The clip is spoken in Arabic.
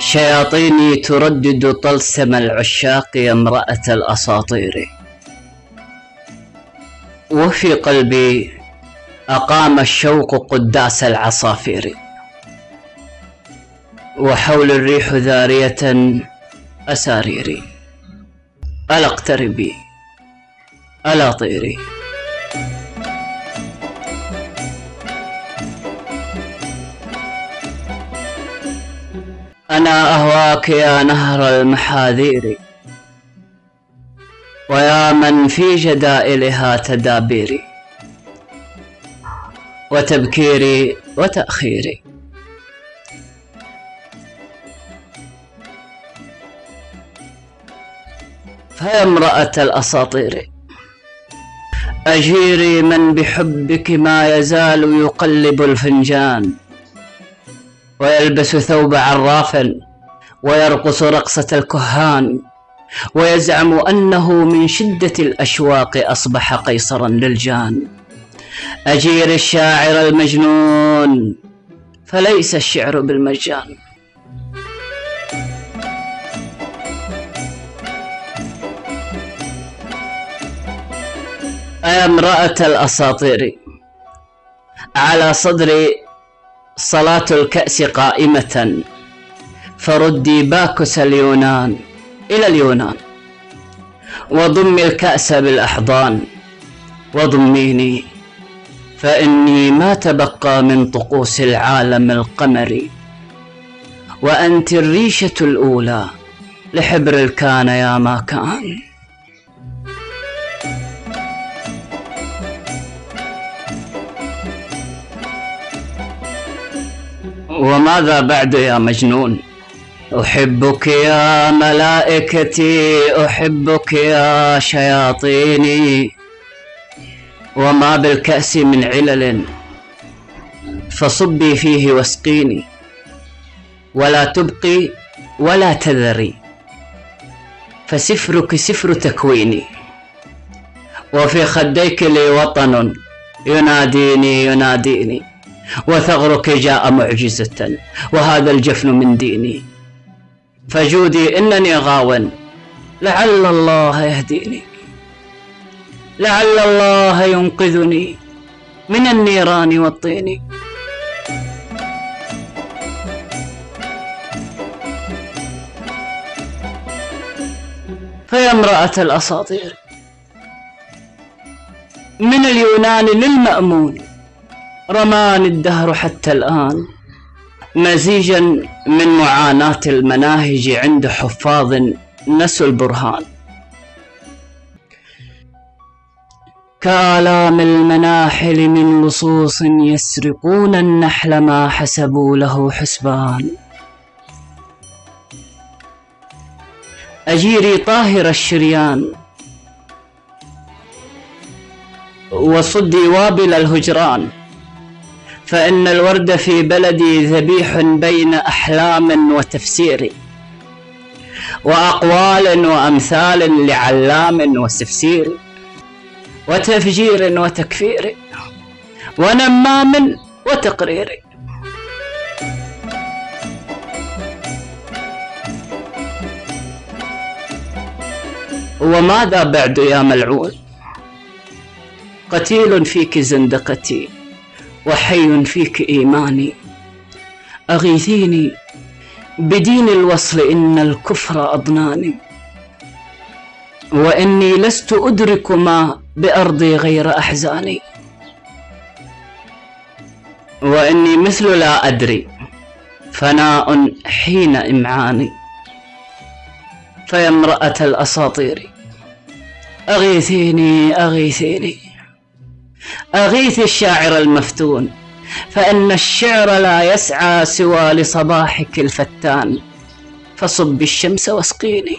شياطيني تردد طلسم العشاق يا امرأة الأساطير. وفي قلبي أقام الشوق قداس العصافير. وحول الريح ذارية أساريري. ألا اقتربي ألا طيري. أنا أهواك يا نهر المحاذير. ويا من في جدائلها تدابيري. وتبكيري وتأخيري. فيا امرأة الأساطير. أجيري من بحبك ما يزال يقلب الفنجان. ويلبس ثوب عراف ويرقص رقصة الكهان ويزعم أنه من شدة الأشواق أصبح قيصرا للجان. أجير الشاعر المجنون فليس الشعر بالمجان. أيا امرأة الأساطير على صدري صلاة الكأس قائمة. فردي باكس اليونان إلى اليونان. وضمي الكأس بالأحضان. وضميني. فإني ما تبقى من طقوس العالم القمري وأنت الريشة الأولى لحبر الكان يا ما كان وماذا بعد يا مجنون؟ أحبك يا ملائكتي أحبك يا شياطيني. وما بالكأس من علل فصبي فيه واسقيني. ولا تبقي ولا تذري فسفرك سفر تكويني. وفي خديك لي وطن يناديني يناديني. وثغرك جاء معجزة. وهذا الجفن من ديني. فجودي إنني غاو لعل الله يهديني. لعل الله ينقذني من النيران والطين. فيا امرأة الأساطير. من اليونان للمأمون. رماني الدهر حتى الآن. مزيجا من معاناة المناهج عند حفاظ نسوا البرهان. كآلام المناحل من لصوص يسرقون النحل ما حسبوا له حسبان. أجيري طاهر الشريان. وصدي وابل الهجران. فإن الورد في بلدي ذبيح بين أحلام وتفسير وأقوال وأمثال لعلام وسفسير وتفجير وتكفير ونمام وتقرير. وماذا بعد يا ملعون؟ قتيل فيك زندقتي وحي فيك إيماني. أغيثيني بدين الوصل إن الكفر أضناني. وإني لست أدرك ما بأرضي غير أحزاني. وإني مثل لا أدري فناء حين إمعاني. فيا امرأة الأساطير أغيثيني أغيثيني. أغيث الشاعر المفتون فإن الشعر لا يسعى سوى لصباحك الفتان فصب الشمس واسقيني.